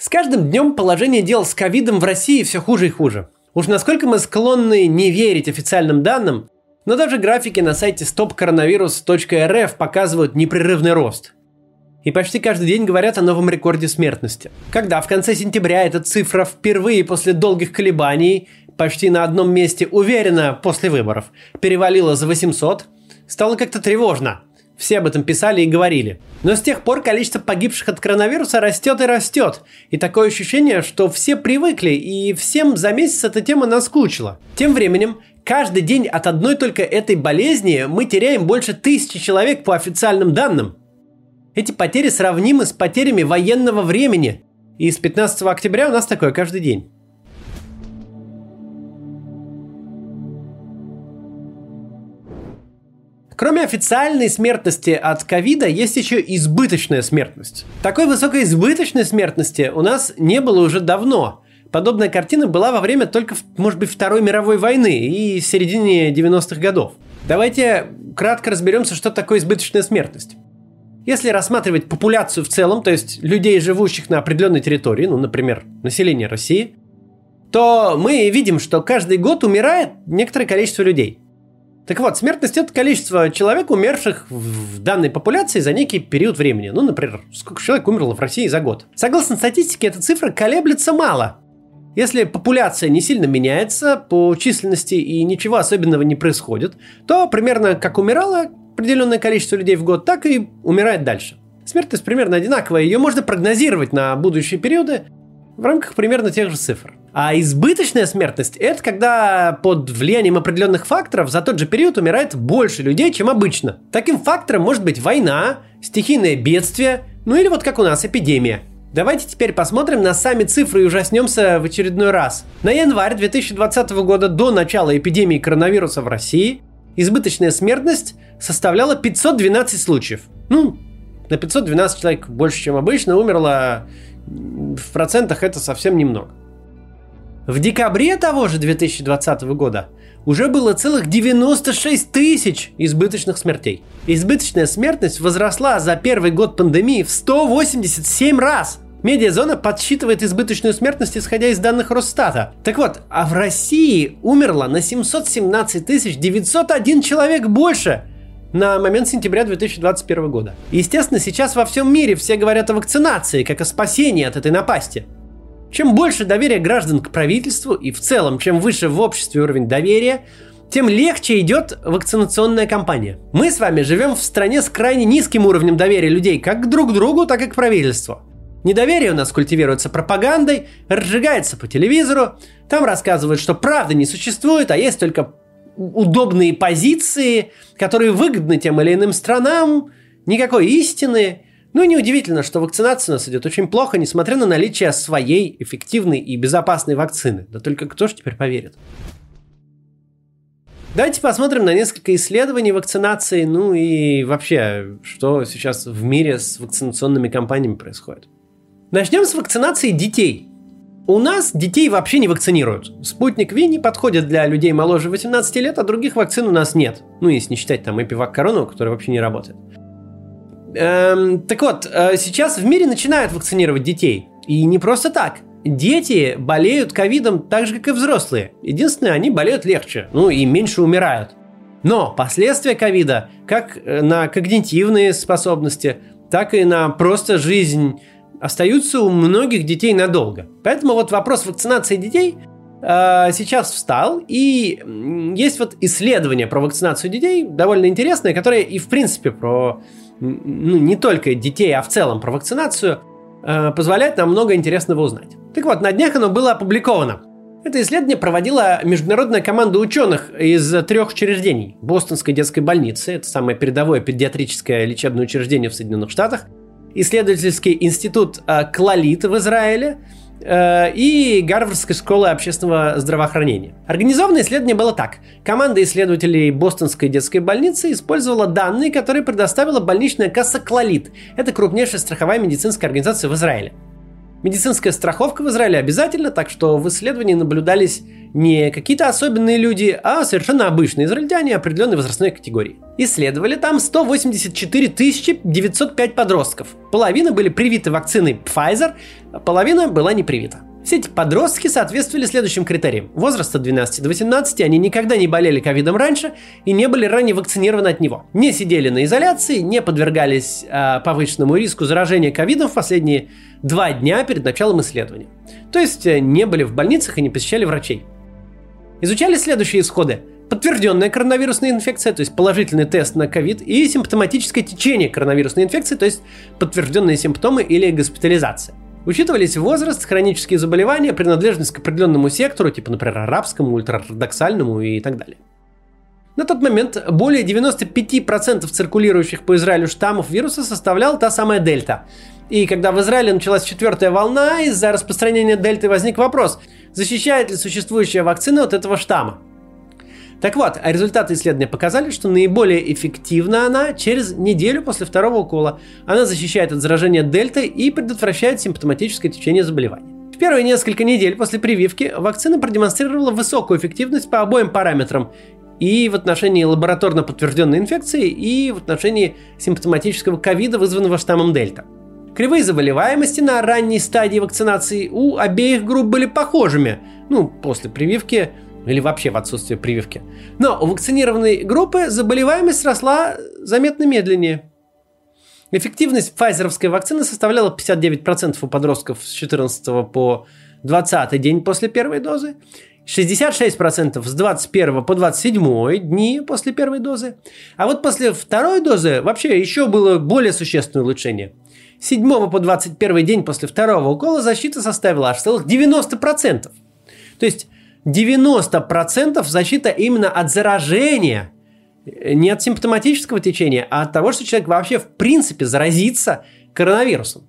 С каждым днем положение дел с ковидом в России все хуже и хуже. Уж насколько мы склонны не верить официальным данным, но даже графики на сайте stopcoronavirus.rf показывают непрерывный рост. И почти каждый день говорят о новом рекорде смертности. Когда в конце сентября эта цифра впервые после долгих колебаний, почти на одном месте уверенно после выборов, перевалила за 800, стало как-то тревожно – все об этом писали и говорили. Но с тех пор количество погибших от коронавируса растет и растет. И такое ощущение, что все привыкли, и всем за месяц эта тема наскучила. Тем временем, каждый день от одной только этой болезни мы теряем больше тысячи человек по официальным данным. Эти потери сравнимы с потерями военного времени. И с 15 октября у нас такое каждый день. Кроме официальной смертности от ковида, есть еще избыточная смертность. Такой высокой избыточной смертности у нас не было уже давно. Подобная картина была во время только, может быть, Второй мировой войны и в середине 90-х годов. Давайте кратко разберемся, что такое избыточная смертность. Если рассматривать популяцию в целом, то есть людей, живущих на определенной территории, ну, например, население России, то мы видим, что каждый год умирает некоторое количество людей. Так вот, смертность – это количество человек, умерших в данной популяции за некий период времени. Ну, например, сколько человек умерло в России за год. Согласно статистике, эта цифра колеблется мало. Если популяция не сильно меняется по численности и ничего особенного не происходит, то примерно как умирало определенное количество людей в год, так и умирает дальше. Смертность примерно одинаковая, ее можно прогнозировать на будущие периоды в рамках примерно тех же цифр. А избыточная смертность – это когда под влиянием определенных факторов за тот же период умирает больше людей, чем обычно. Таким фактором может быть война, стихийное бедствие, ну или вот как у нас эпидемия. Давайте теперь посмотрим на сами цифры и ужаснемся в очередной раз. На январь 2020 года до начала эпидемии коронавируса в России избыточная смертность составляла 512 случаев. Ну, на 512 человек больше, чем обычно, умерло в процентах это совсем немного. В декабре того же 2020 года уже было целых 96 тысяч избыточных смертей. Избыточная смертность возросла за первый год пандемии в 187 раз. Медиазона подсчитывает избыточную смертность, исходя из данных Росстата. Так вот, а в России умерло на 717 901 человек больше на момент сентября 2021 года. Естественно, сейчас во всем мире все говорят о вакцинации, как о спасении от этой напасти – чем больше доверия граждан к правительству и в целом, чем выше в обществе уровень доверия, тем легче идет вакцинационная кампания. Мы с вами живем в стране с крайне низким уровнем доверия людей как друг к другу, так и к правительству. Недоверие у нас культивируется пропагандой, разжигается по телевизору, там рассказывают, что правды не существует, а есть только удобные позиции, которые выгодны тем или иным странам, никакой истины, ну и неудивительно, что вакцинация у нас идет очень плохо, несмотря на наличие своей эффективной и безопасной вакцины. Да только кто же теперь поверит? Давайте посмотрим на несколько исследований вакцинации, ну и вообще, что сейчас в мире с вакцинационными кампаниями происходит. Начнем с вакцинации детей. У нас детей вообще не вакцинируют. Спутник Ви не подходит для людей моложе 18 лет, а других вакцин у нас нет. Ну, если не считать там эпивак корону, который вообще не работает. Эм, так вот, э, сейчас в мире начинают вакцинировать детей. И не просто так. Дети болеют ковидом так же, как и взрослые. Единственное, они болеют легче, ну и меньше умирают. Но последствия ковида, как э, на когнитивные способности, так и на просто жизнь, остаются у многих детей надолго. Поэтому вот вопрос вакцинации детей э, сейчас встал, и есть вот исследование про вакцинацию детей, довольно интересное, которое и в принципе про ну, не только детей, а в целом про вакцинацию, э, позволяет нам много интересного узнать. Так вот, на днях оно было опубликовано. Это исследование проводила международная команда ученых из трех учреждений. Бостонской детской больницы, это самое передовое педиатрическое лечебное учреждение в Соединенных Штатах, исследовательский институт э, Клалит в Израиле – и Гарвардской школы общественного здравоохранения. Организованное исследование было так. Команда исследователей Бостонской детской больницы использовала данные, которые предоставила больничная касса Клалит. Это крупнейшая страховая медицинская организация в Израиле. Медицинская страховка в Израиле обязательно, так что в исследовании наблюдались не какие-то особенные люди, а совершенно обычные израильтяне определенной возрастной категории. Исследовали там 184 905 подростков. Половина были привиты вакциной Pfizer, половина была не привита. Все эти подростки соответствовали следующим критериям. Возраста 12 до 18, они никогда не болели ковидом раньше и не были ранее вакцинированы от него. Не сидели на изоляции, не подвергались э, повышенному риску заражения ковидом в последние два дня перед началом исследования. То есть э, не были в больницах и не посещали врачей. Изучали следующие исходы. Подтвержденная коронавирусная инфекция, то есть положительный тест на ковид, и симптоматическое течение коронавирусной инфекции, то есть подтвержденные симптомы или госпитализация. Учитывались возраст, хронические заболевания, принадлежность к определенному сектору, типа, например, арабскому, ультраортодоксальному и так далее. На тот момент более 95% циркулирующих по Израилю штаммов вируса составляла та самая дельта. И когда в Израиле началась четвертая волна, из-за распространения дельты возник вопрос, защищает ли существующая вакцина от этого штамма. Так вот, а результаты исследования показали, что наиболее эффективна она через неделю после второго укола. Она защищает от заражения дельтой и предотвращает симптоматическое течение заболевания. В первые несколько недель после прививки вакцина продемонстрировала высокую эффективность по обоим параметрам и в отношении лабораторно подтвержденной инфекции, и в отношении симптоматического ковида, вызванного штаммом дельта. Кривые заболеваемости на ранней стадии вакцинации у обеих групп были похожими, ну, после прививки или вообще в отсутствие прививки. Но у вакцинированной группы заболеваемость росла заметно медленнее. Эффективность файзеровской вакцины составляла 59% у подростков с 14 по 20 день после первой дозы, 66% с 21 по 27 дни после первой дозы. А вот после второй дозы вообще еще было более существенное улучшение. С 7 по 21 день после второго укола защита составила аж целых 90%. То есть 90% защита именно от заражения, не от симптоматического течения, а от того, что человек вообще в принципе заразится коронавирусом.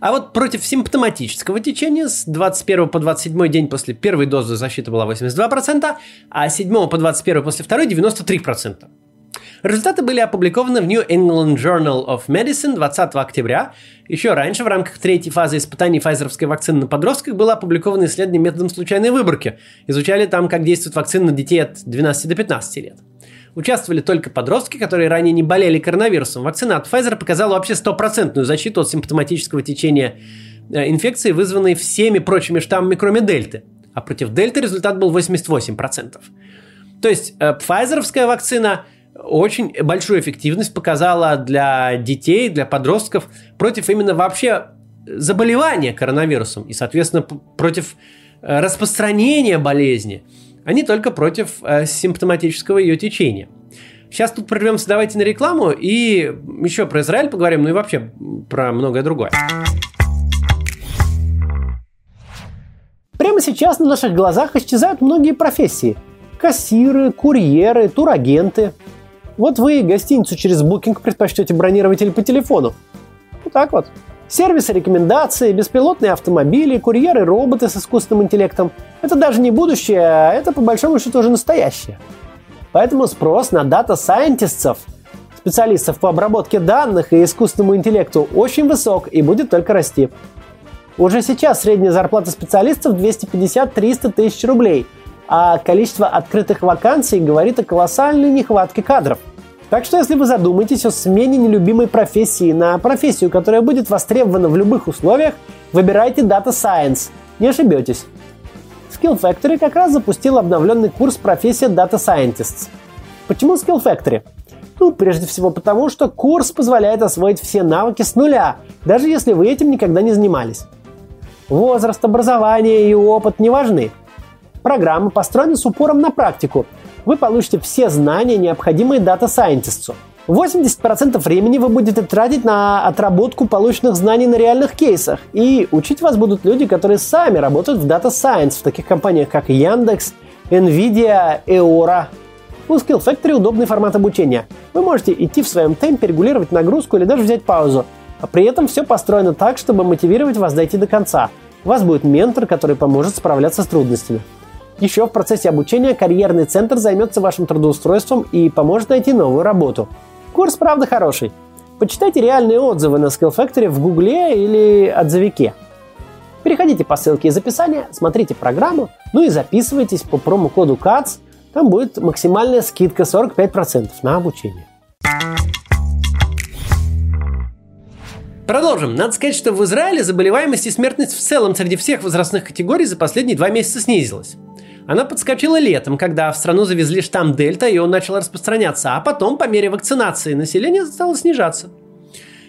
А вот против симптоматического течения с 21 по 27 день после первой дозы защита была 82%, а с 7 по 21 после второй 93%. Результаты были опубликованы в New England Journal of Medicine 20 октября. Еще раньше, в рамках третьей фазы испытаний файзеровской вакцины на подростках, было опубликовано исследование методом случайной выборки. Изучали там, как действует вакцина на детей от 12 до 15 лет. Участвовали только подростки, которые ранее не болели коронавирусом. Вакцина от Pfizer показала вообще стопроцентную защиту от симптоматического течения э, инфекции, вызванной всеми прочими штаммами, кроме дельты. А против дельты результат был 88%. То есть э, вакцина – очень большую эффективность показала для детей, для подростков против именно вообще заболевания коронавирусом и, соответственно, против э, распространения болезни, а не только против э, симптоматического ее течения. Сейчас тут прервемся, давайте на рекламу и еще про Израиль поговорим, ну и вообще про многое другое. Прямо сейчас на наших глазах исчезают многие профессии. Кассиры, курьеры, турагенты – вот вы гостиницу через Booking предпочтете бронировать или по телефону. Вот так вот. Сервисы, рекомендации, беспилотные автомобили, курьеры, роботы с искусственным интеллектом – это даже не будущее, а это по большому счету уже настоящее. Поэтому спрос на дата-сайентистов, специалистов по обработке данных и искусственному интеллекту очень высок и будет только расти. Уже сейчас средняя зарплата специалистов 250-300 тысяч рублей – а количество открытых вакансий говорит о колоссальной нехватке кадров. Так что если вы задумаетесь о смене нелюбимой профессии на профессию, которая будет востребована в любых условиях, выбирайте Data Science. Не ошибетесь. Skill Factory как раз запустил обновленный курс профессия Data Scientists. Почему Skill Factory? Ну, прежде всего потому, что курс позволяет освоить все навыки с нуля, даже если вы этим никогда не занимались. Возраст, образование и опыт не важны – Программа построена с упором на практику. Вы получите все знания, необходимые дата-сайентисту. 80% времени вы будете тратить на отработку полученных знаний на реальных кейсах. И учить вас будут люди, которые сами работают в Data Science в таких компаниях, как Яндекс, Nvidia, Eora. У Skill Factory удобный формат обучения. Вы можете идти в своем темпе, регулировать нагрузку или даже взять паузу. А при этом все построено так, чтобы мотивировать вас дойти до конца. У вас будет ментор, который поможет справляться с трудностями. Еще в процессе обучения карьерный центр займется вашим трудоустройством и поможет найти новую работу. Курс, правда, хороший. Почитайте реальные отзывы на Skill Factory в Гугле или отзывике. Переходите по ссылке из описания, смотрите программу, ну и записывайтесь по промокоду КАЦ. Там будет максимальная скидка 45% на обучение. Продолжим. Надо сказать, что в Израиле заболеваемость и смертность в целом среди всех возрастных категорий за последние два месяца снизилась. Она подскочила летом, когда в страну завезли штамм Дельта, и он начал распространяться, а потом, по мере вакцинации, население стало снижаться.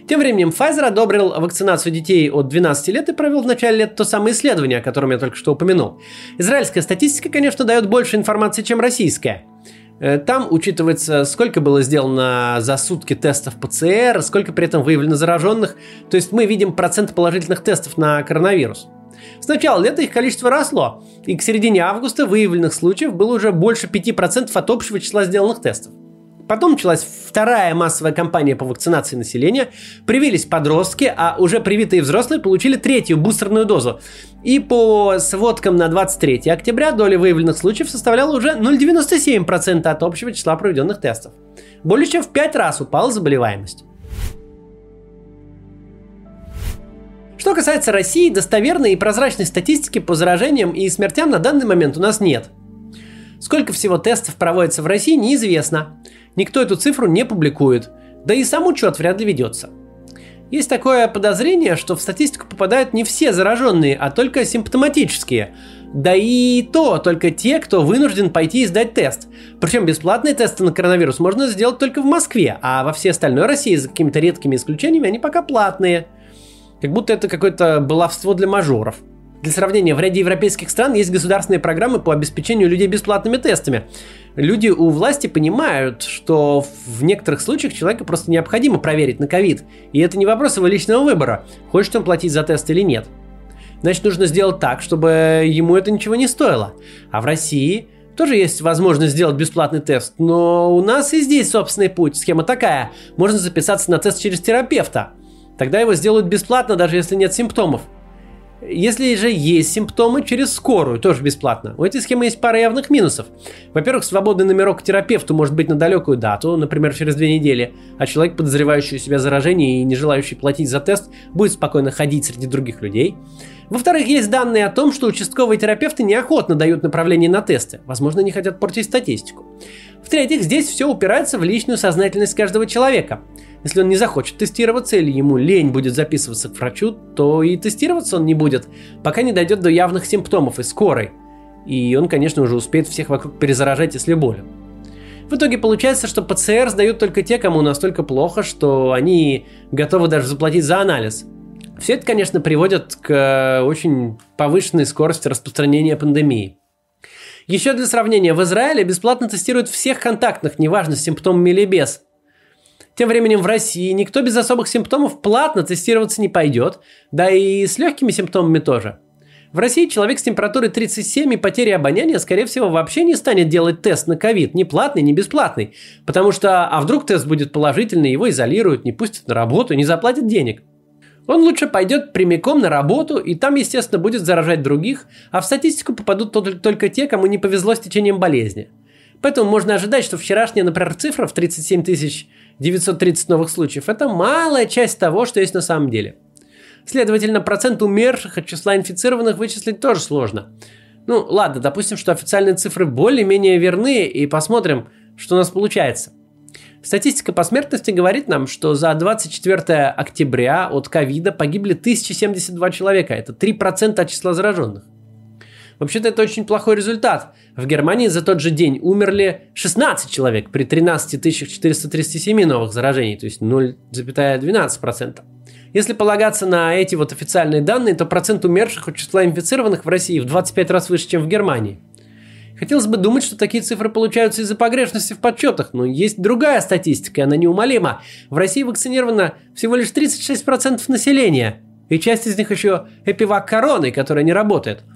Тем временем Pfizer одобрил вакцинацию детей от 12 лет и провел в начале лет то самое исследование, о котором я только что упомянул. Израильская статистика, конечно, дает больше информации, чем российская. Э, там учитывается, сколько было сделано за сутки тестов ПЦР, сколько при этом выявлено зараженных. То есть мы видим процент положительных тестов на коронавирус. С начала лета их количество росло, и к середине августа выявленных случаев было уже больше 5% от общего числа сделанных тестов. Потом началась вторая массовая кампания по вакцинации населения. Привились подростки, а уже привитые взрослые получили третью бустерную дозу. И по сводкам на 23 октября доля выявленных случаев составляла уже 0,97% от общего числа проведенных тестов. Более чем в 5 раз упала заболеваемость. Что касается России, достоверной и прозрачной статистики по заражениям и смертям на данный момент у нас нет. Сколько всего тестов проводится в России, неизвестно. Никто эту цифру не публикует, да и сам учет вряд ли ведется. Есть такое подозрение, что в статистику попадают не все зараженные, а только симптоматические. Да и то, только те, кто вынужден пойти и сдать тест. Причем бесплатные тесты на коронавирус можно сделать только в Москве, а во всей остальной России, за какими-то редкими исключениями, они пока платные. Как будто это какое-то баловство для мажоров. Для сравнения, в ряде европейских стран есть государственные программы по обеспечению людей бесплатными тестами. Люди у власти понимают, что в некоторых случаях человека просто необходимо проверить на ковид. И это не вопрос его личного выбора, хочет он платить за тест или нет. Значит, нужно сделать так, чтобы ему это ничего не стоило. А в России тоже есть возможность сделать бесплатный тест, но у нас и здесь собственный путь. Схема такая. Можно записаться на тест через терапевта. Тогда его сделают бесплатно, даже если нет симптомов. Если же есть симптомы, через скорую, тоже бесплатно. У этой схемы есть пара явных минусов. Во-первых, свободный номерок к терапевту может быть на далекую дату, например, через две недели, а человек, подозревающий у себя заражение и не желающий платить за тест, будет спокойно ходить среди других людей. Во-вторых, есть данные о том, что участковые терапевты неохотно дают направление на тесты. Возможно, не хотят портить статистику. В-третьих, здесь все упирается в личную сознательность каждого человека. Если он не захочет тестироваться или ему лень будет записываться к врачу, то и тестироваться он не будет, пока не дойдет до явных симптомов и скорой. И он, конечно, уже успеет всех вокруг перезаражать, если болен. В итоге получается, что ПЦР сдают только те, кому настолько плохо, что они готовы даже заплатить за анализ. Все это, конечно, приводит к очень повышенной скорости распространения пандемии. Еще для сравнения, в Израиле бесплатно тестируют всех контактных, неважно, с симптомами или без. Тем временем в России никто без особых симптомов платно тестироваться не пойдет, да и с легкими симптомами тоже. В России человек с температурой 37 и потерей обоняния, скорее всего, вообще не станет делать тест на ковид, ни платный, ни бесплатный. Потому что, а вдруг тест будет положительный, его изолируют, не пустят на работу, не заплатят денег. Он лучше пойдет прямиком на работу, и там, естественно, будет заражать других, а в статистику попадут только те, кому не повезло с течением болезни. Поэтому можно ожидать, что вчерашняя, например, цифра в 37 тысяч 930 новых случаев – это малая часть того, что есть на самом деле. Следовательно, процент умерших от числа инфицированных вычислить тоже сложно. Ну, ладно, допустим, что официальные цифры более-менее верны, и посмотрим, что у нас получается. Статистика по смертности говорит нам, что за 24 октября от ковида погибли 1072 человека. Это 3% от числа зараженных. Вообще-то это очень плохой результат. В Германии за тот же день умерли 16 человек при 13 437 новых заражений, то есть 0,12%. Если полагаться на эти вот официальные данные, то процент умерших от числа инфицированных в России в 25 раз выше, чем в Германии. Хотелось бы думать, что такие цифры получаются из-за погрешности в подсчетах, но есть другая статистика, и она неумолима. В России вакцинировано всего лишь 36% населения, и часть из них еще эпивак короной, которая не работает –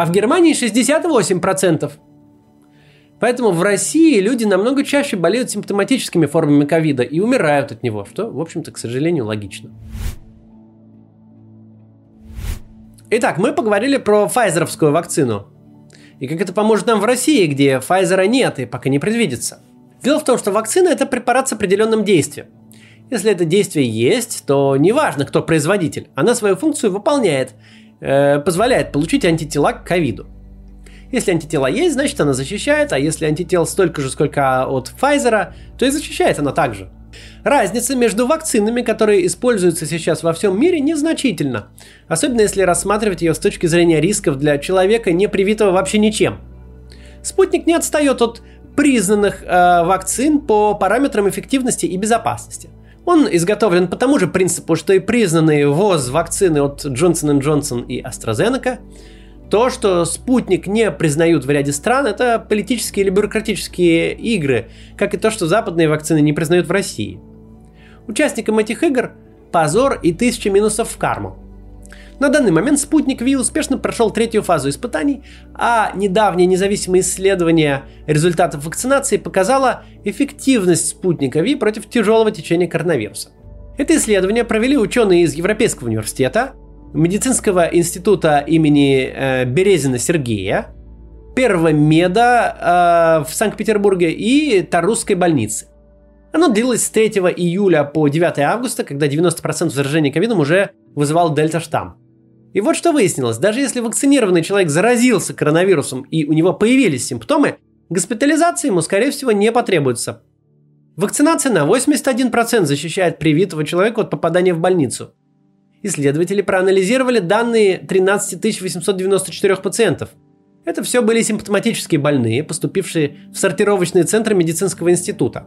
а в Германии 68%. Поэтому в России люди намного чаще болеют симптоматическими формами ковида и умирают от него, что, в общем-то, к сожалению, логично. Итак, мы поговорили про файзеровскую вакцину. И как это поможет нам в России, где Pfizer нет и пока не предвидится. Дело в том, что вакцина – это препарат с определенным действием. Если это действие есть, то неважно, кто производитель, она свою функцию выполняет – позволяет получить антитела к ковиду. Если антитела есть, значит она защищает, а если антител столько же, сколько от Pfizer, то и защищает она также. Разница между вакцинами, которые используются сейчас во всем мире, незначительна. Особенно если рассматривать ее с точки зрения рисков для человека, не привитого вообще ничем. Спутник не отстает от признанных э, вакцин по параметрам эффективности и безопасности. Он изготовлен по тому же принципу, что и признанные ВОЗ вакцины от Johnson Johnson и AstraZeneca. То, что спутник не признают в ряде стран, это политические или бюрократические игры, как и то, что западные вакцины не признают в России. Участникам этих игр позор и тысячи минусов в карму. На данный момент спутник Ви успешно прошел третью фазу испытаний, а недавнее независимое исследование результатов вакцинации показало эффективность спутника Ви против тяжелого течения коронавируса. Это исследование провели ученые из Европейского университета, медицинского института имени э, Березина Сергея, Первого меда э, в Санкт-Петербурге и Тарусской больницы. Оно длилось с 3 июля по 9 августа, когда 90% заражения ковидом уже вызывал дельта-штамм. И вот что выяснилось. Даже если вакцинированный человек заразился коронавирусом и у него появились симптомы, госпитализация ему, скорее всего, не потребуется. Вакцинация на 81% защищает привитого человека от попадания в больницу. Исследователи проанализировали данные 13 894 пациентов. Это все были симптоматические больные, поступившие в сортировочные центры медицинского института.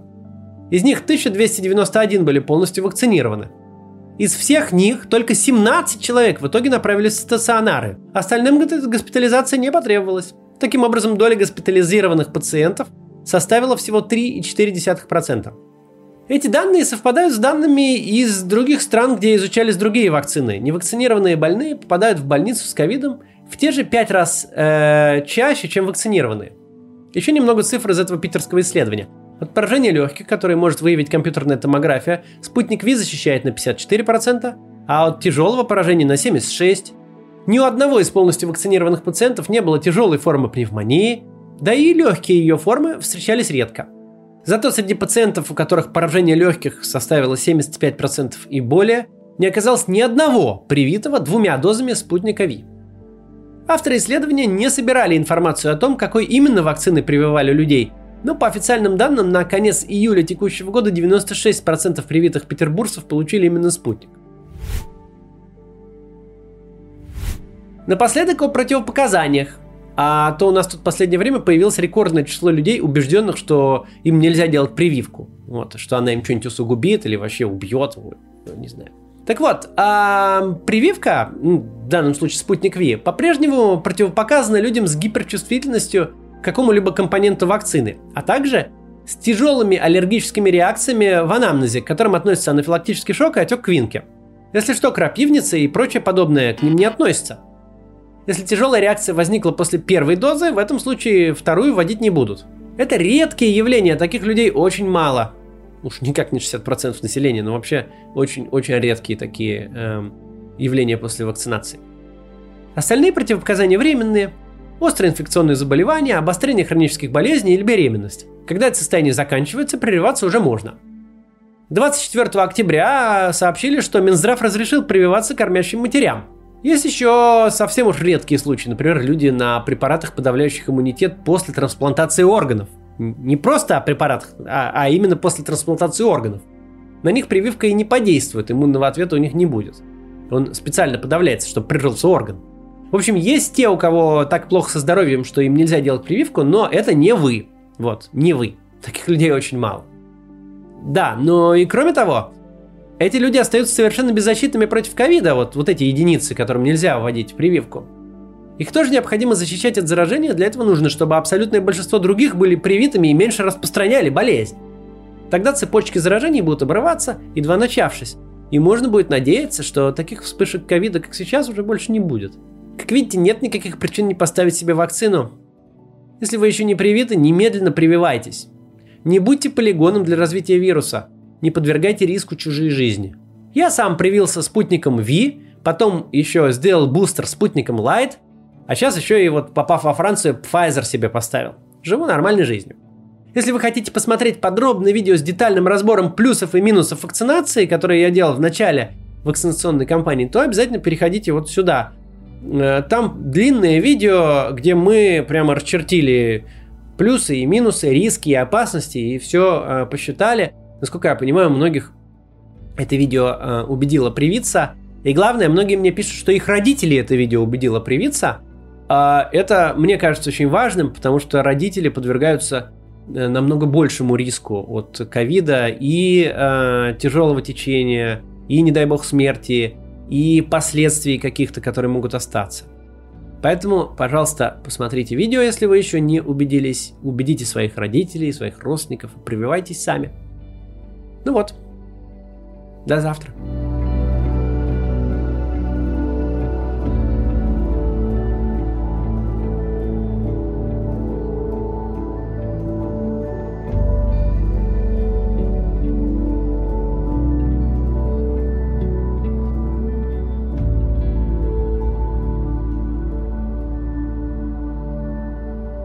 Из них 1291 были полностью вакцинированы – из всех них только 17 человек в итоге направились в стационары. Остальным госпитализация не потребовалась. Таким образом, доля госпитализированных пациентов составила всего 3,4%. Эти данные совпадают с данными из других стран, где изучались другие вакцины. Невакцинированные больные попадают в больницу с ковидом в те же 5 раз э, чаще, чем вакцинированные. Еще немного цифр из этого питерского исследования – от поражения легких, которые может выявить компьютерная томография, спутник Ви защищает на 54%, а от тяжелого поражения на 76%. Ни у одного из полностью вакцинированных пациентов не было тяжелой формы пневмонии, да и легкие ее формы встречались редко. Зато среди пациентов, у которых поражение легких составило 75% и более, не оказалось ни одного привитого двумя дозами спутника Ви. Авторы исследования не собирали информацию о том, какой именно вакцины прививали людей – но по официальным данным, на конец июля текущего года 96% привитых петербуржцев получили именно спутник. Напоследок о противопоказаниях. А то у нас тут в последнее время появилось рекордное число людей, убежденных, что им нельзя делать прививку. Вот, что она им что-нибудь усугубит или вообще убьет. Не знаю. Так вот, а прививка, в данном случае спутник Ви, по-прежнему противопоказана людям с гиперчувствительностью какому-либо компоненту вакцины, а также с тяжелыми аллергическими реакциями в анамнезе, к которым относятся анафилактический шок и отек квинки. Если что, крапивница и прочее подобное к ним не относятся. Если тяжелая реакция возникла после первой дозы, в этом случае вторую вводить не будут. Это редкие явления, таких людей очень мало. Уж никак не 60% населения, но вообще очень-очень редкие такие эм, явления после вакцинации. Остальные противопоказания временные, острые инфекционные заболевания, обострение хронических болезней или беременность. Когда это состояние заканчивается, прививаться уже можно. 24 октября сообщили, что Минздрав разрешил прививаться кормящим матерям. Есть еще совсем уж редкие случаи, например, люди на препаратах, подавляющих иммунитет после трансплантации органов. Не просто о препаратах, а, а именно после трансплантации органов. На них прививка и не подействует, иммунного ответа у них не будет. Он специально подавляется, чтобы прижился орган. В общем, есть те, у кого так плохо со здоровьем, что им нельзя делать прививку, но это не вы. Вот, не вы. Таких людей очень мало. Да, но и кроме того, эти люди остаются совершенно беззащитными против ковида, вот, вот эти единицы, которым нельзя вводить прививку. Их тоже необходимо защищать от заражения, для этого нужно, чтобы абсолютное большинство других были привитыми и меньше распространяли болезнь. Тогда цепочки заражений будут обрываться, едва начавшись, и можно будет надеяться, что таких вспышек ковида, как сейчас, уже больше не будет. Как видите, нет никаких причин не поставить себе вакцину. Если вы еще не привиты, немедленно прививайтесь. Не будьте полигоном для развития вируса. Не подвергайте риску чужие жизни. Я сам привился спутником V, потом еще сделал бустер спутником Light, а сейчас еще и вот попав во Францию, Pfizer себе поставил. Живу нормальной жизнью. Если вы хотите посмотреть подробное видео с детальным разбором плюсов и минусов вакцинации, которые я делал в начале вакцинационной кампании, то обязательно переходите вот сюда, там длинное видео, где мы прямо расчертили плюсы и минусы, риски и опасности, и все э, посчитали. Насколько я понимаю, многих это видео э, убедило привиться. И главное, многие мне пишут, что их родители это видео убедило привиться. А это, мне кажется, очень важным, потому что родители подвергаются намного большему риску от ковида и э, тяжелого течения, и, не дай бог, смерти, и последствий каких-то, которые могут остаться. Поэтому, пожалуйста, посмотрите видео, если вы еще не убедились. Убедите своих родителей, своих родственников, прививайтесь сами. Ну вот. До завтра.